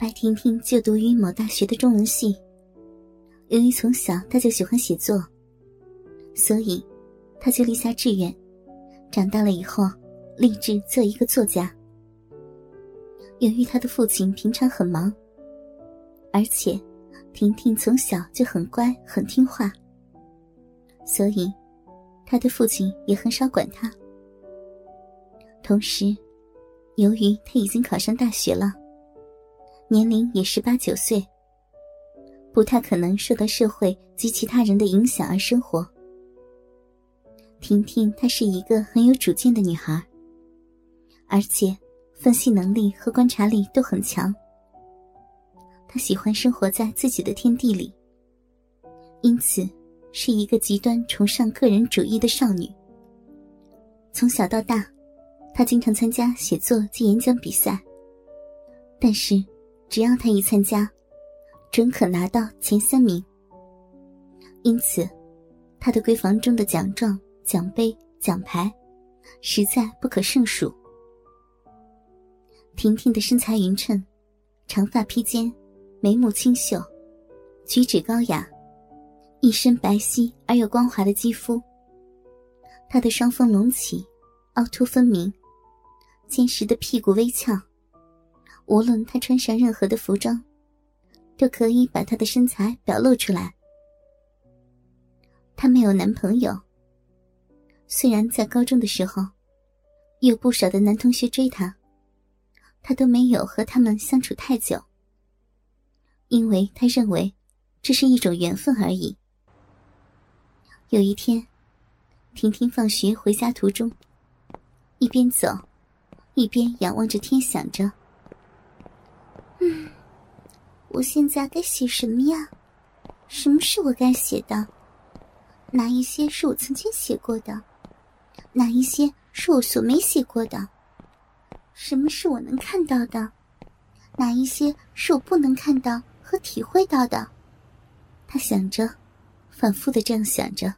白婷婷就读于某大学的中文系。由于从小她就喜欢写作，所以她就立下志愿，长大了以后立志做一个作家。由于她的父亲平常很忙，而且婷婷从小就很乖很听话，所以她的父亲也很少管她。同时，由于她已经考上大学了，年龄也十八九岁。不太可能受到社会及其他人的影响而生活。婷婷她是一个很有主见的女孩，而且分析能力和观察力都很强。她喜欢生活在自己的天地里，因此是一个极端崇尚个人主义的少女。从小到大，她经常参加写作及演讲比赛，但是只要他一参加，准可拿到前三名，因此，他的闺房中的奖状、奖杯、奖牌，实在不可胜数。婷婷的身材匀称，长发披肩，眉目清秀，举止高雅，一身白皙而又光滑的肌肤。她的双峰隆起，凹凸分明，坚实的屁股微翘，无论她穿上任何的服装。都可以把她的身材表露出来。她没有男朋友。虽然在高中的时候，有不少的男同学追她，她都没有和他们相处太久。因为她认为，这是一种缘分而已。有一天，婷婷放学回家途中，一边走，一边仰望着天，想着：“。”我现在该写什么呀？什么是我该写的？哪一些是我曾经写过的？哪一些是我所没写过的？什么是我能看到的？哪一些是我不能看到和体会到的？他想着，反复的这样想着，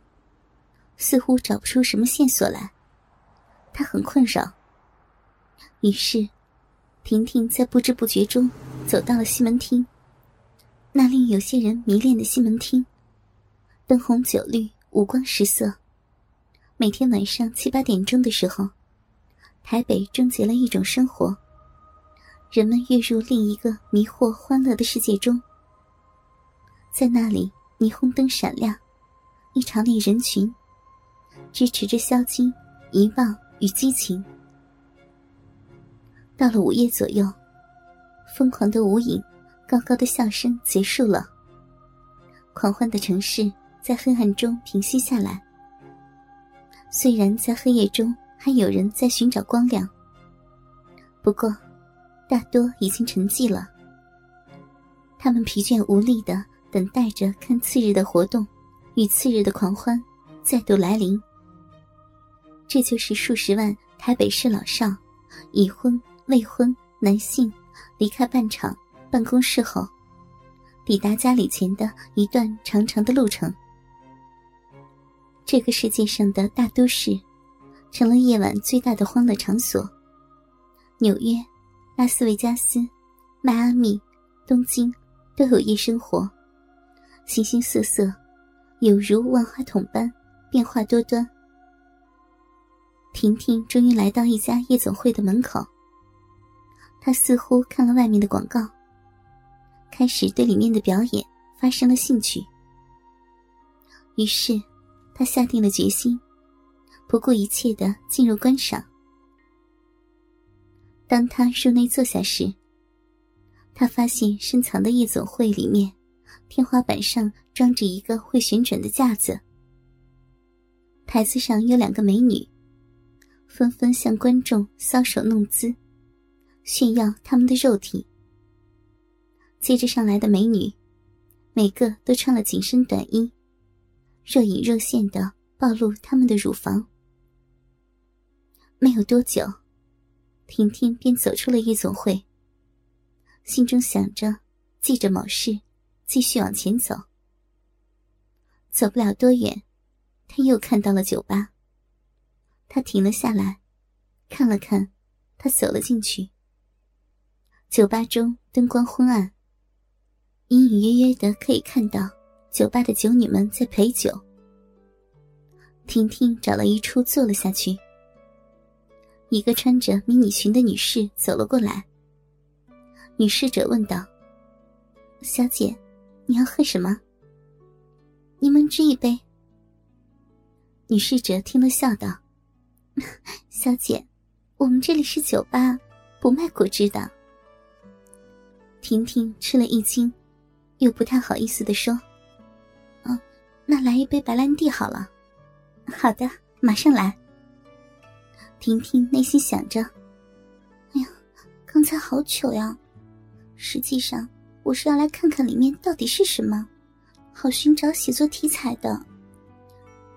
似乎找不出什么线索来。他很困扰。于是，婷婷在不知不觉中走到了西门厅。那令有些人迷恋的西门町，灯红酒绿，五光十色。每天晚上七八点钟的时候，台北终结了一种生活，人们跃入另一个迷惑欢乐的世界中。在那里，霓虹灯闪亮，一场里人群支持着宵禁、遗忘与激情。到了午夜左右，疯狂的舞影。高高的笑声结束了，狂欢的城市在黑暗中平息下来。虽然在黑夜中还有人在寻找光亮，不过大多已经沉寂了。他们疲倦无力的等待着看次日的活动与次日的狂欢再度来临。这就是数十万台北市老少、已婚、未婚男性离开半场。办公室后，抵达家里前的一段长长的路程。这个世界上的大都市，成了夜晚最大的欢乐场所。纽约、拉斯维加斯、迈阿密、东京都有夜生活，形形色色，有如万花筒般变化多端。婷婷终于来到一家夜总会的门口，她似乎看了外面的广告。开始对里面的表演发生了兴趣，于是他下定了决心，不顾一切的进入观赏。当他入内坐下时，他发现深藏的夜总会里面，天花板上装着一个会旋转的架子，台子上有两个美女，纷纷向观众搔首弄姿，炫耀他们的肉体。接着上来的美女，每个都穿了紧身短衣，若隐若现的暴露她们的乳房。没有多久，婷婷便走出了夜总会，心中想着记着某事，继续往前走。走不了多远，他又看到了酒吧。他停了下来，看了看，他走了进去。酒吧中灯光昏暗，隐隐约约的可以看到酒吧的酒女们在陪酒。婷婷找了一处坐了下去。一个穿着迷你裙的女士走了过来。女侍者问道：“小姐，你要喝什么？你们支一杯。”女侍者听了笑道：“小姐，我们这里是酒吧，不卖果汁的。”婷婷吃了一惊，又不太好意思的说：“嗯，那来一杯白兰地好了。”“好的，马上来。”婷婷内心想着：“哎呀，刚才好糗呀！实际上我是要来看看里面到底是什么，好寻找写作题材的。”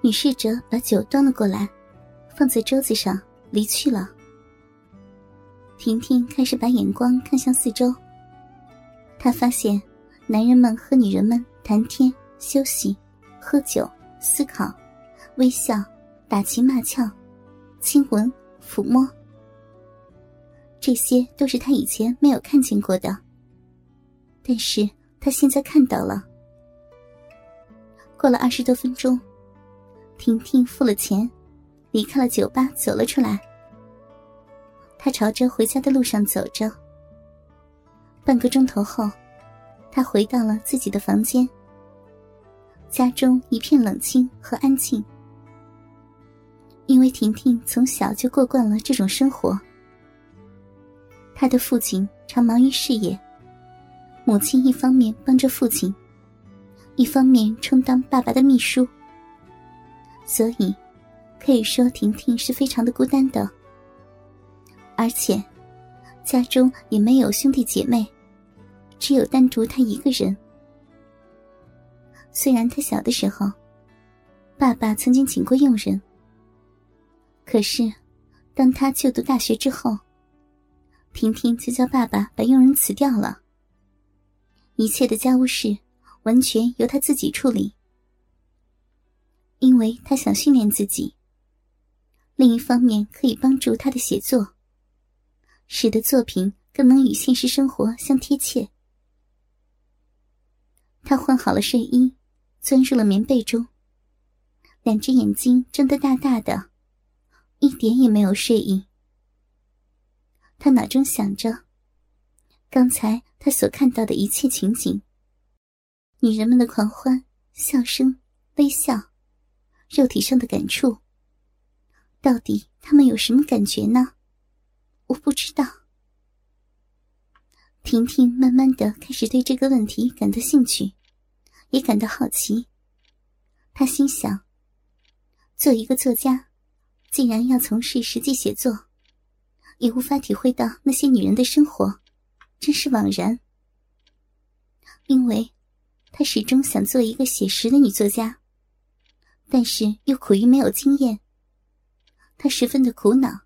女侍者把酒端了过来，放在桌子上，离去了。婷婷开始把眼光看向四周。他发现，男人们和女人们谈天、休息、喝酒、思考、微笑、打情骂俏、亲吻、抚摸，这些都是他以前没有看见过的。但是他现在看到了。过了二十多分钟，婷婷付了钱，离开了酒吧，走了出来。他朝着回家的路上走着。半个钟头后，他回到了自己的房间。家中一片冷清和安静，因为婷婷从小就过惯了这种生活。他的父亲常忙于事业，母亲一方面帮着父亲，一方面充当爸爸的秘书，所以可以说婷婷是非常的孤单的。而且，家中也没有兄弟姐妹。只有单独他一个人。虽然他小的时候，爸爸曾经请过佣人，可是当他就读大学之后，婷婷就叫爸爸把佣人辞掉了。一切的家务事完全由他自己处理，因为他想训练自己。另一方面，可以帮助他的写作，使得作品更能与现实生活相贴切。他换好了睡衣，钻入了棉被中，两只眼睛睁得大大的，一点也没有睡意。他脑中想着刚才他所看到的一切情景：女人们的狂欢、笑声、微笑，肉体上的感触。到底他们有什么感觉呢？我不知道。婷婷慢慢的开始对这个问题感到兴趣，也感到好奇。她心想：做一个作家，既然要从事实际写作，也无法体会到那些女人的生活，真是枉然。因为，她始终想做一个写实的女作家，但是又苦于没有经验。她十分的苦恼。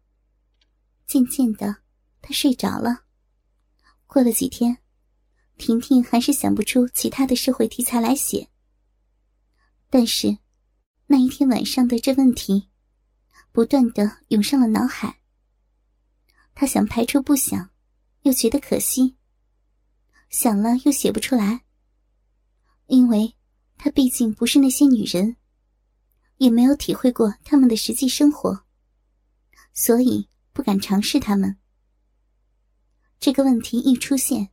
渐渐的，她睡着了。过了几天，婷婷还是想不出其他的社会题材来写。但是，那一天晚上的这问题，不断的涌上了脑海。她想排除不想，又觉得可惜。想了又写不出来，因为她毕竟不是那些女人，也没有体会过他们的实际生活，所以不敢尝试他们。这个问题一出现，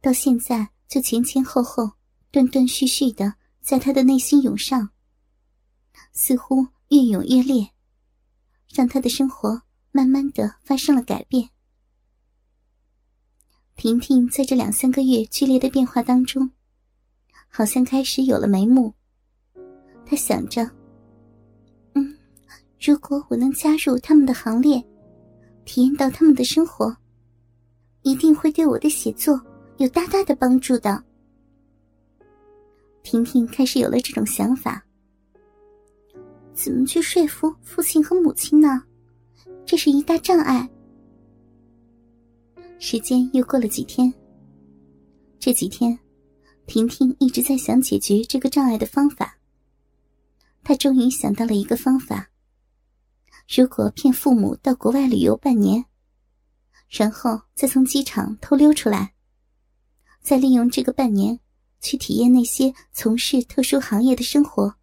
到现在就前前后后、断断续续的在他的内心涌上，似乎越涌越烈，让他的生活慢慢的发生了改变。婷婷在这两三个月剧烈的变化当中，好像开始有了眉目。她想着：“嗯，如果我能加入他们的行列，体验到他们的生活。”一定会对我的写作有大大的帮助的。婷婷开始有了这种想法。怎么去说服父亲和母亲呢？这是一大障碍。时间又过了几天。这几天，婷婷一直在想解决这个障碍的方法。她终于想到了一个方法：如果骗父母到国外旅游半年。然后再从机场偷溜出来，再利用这个半年去体验那些从事特殊行业的生活，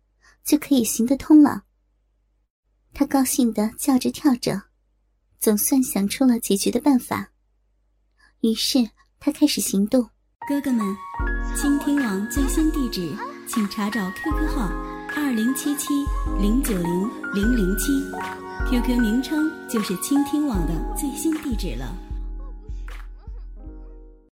就可以行得通了。他高兴的叫着跳着，总算想出了解决的办法。于是他开始行动。哥哥们，倾听网最新地址，请查找 QQ 号二零七七零九零零零七。QQ 名称就是倾听网的最新地址了。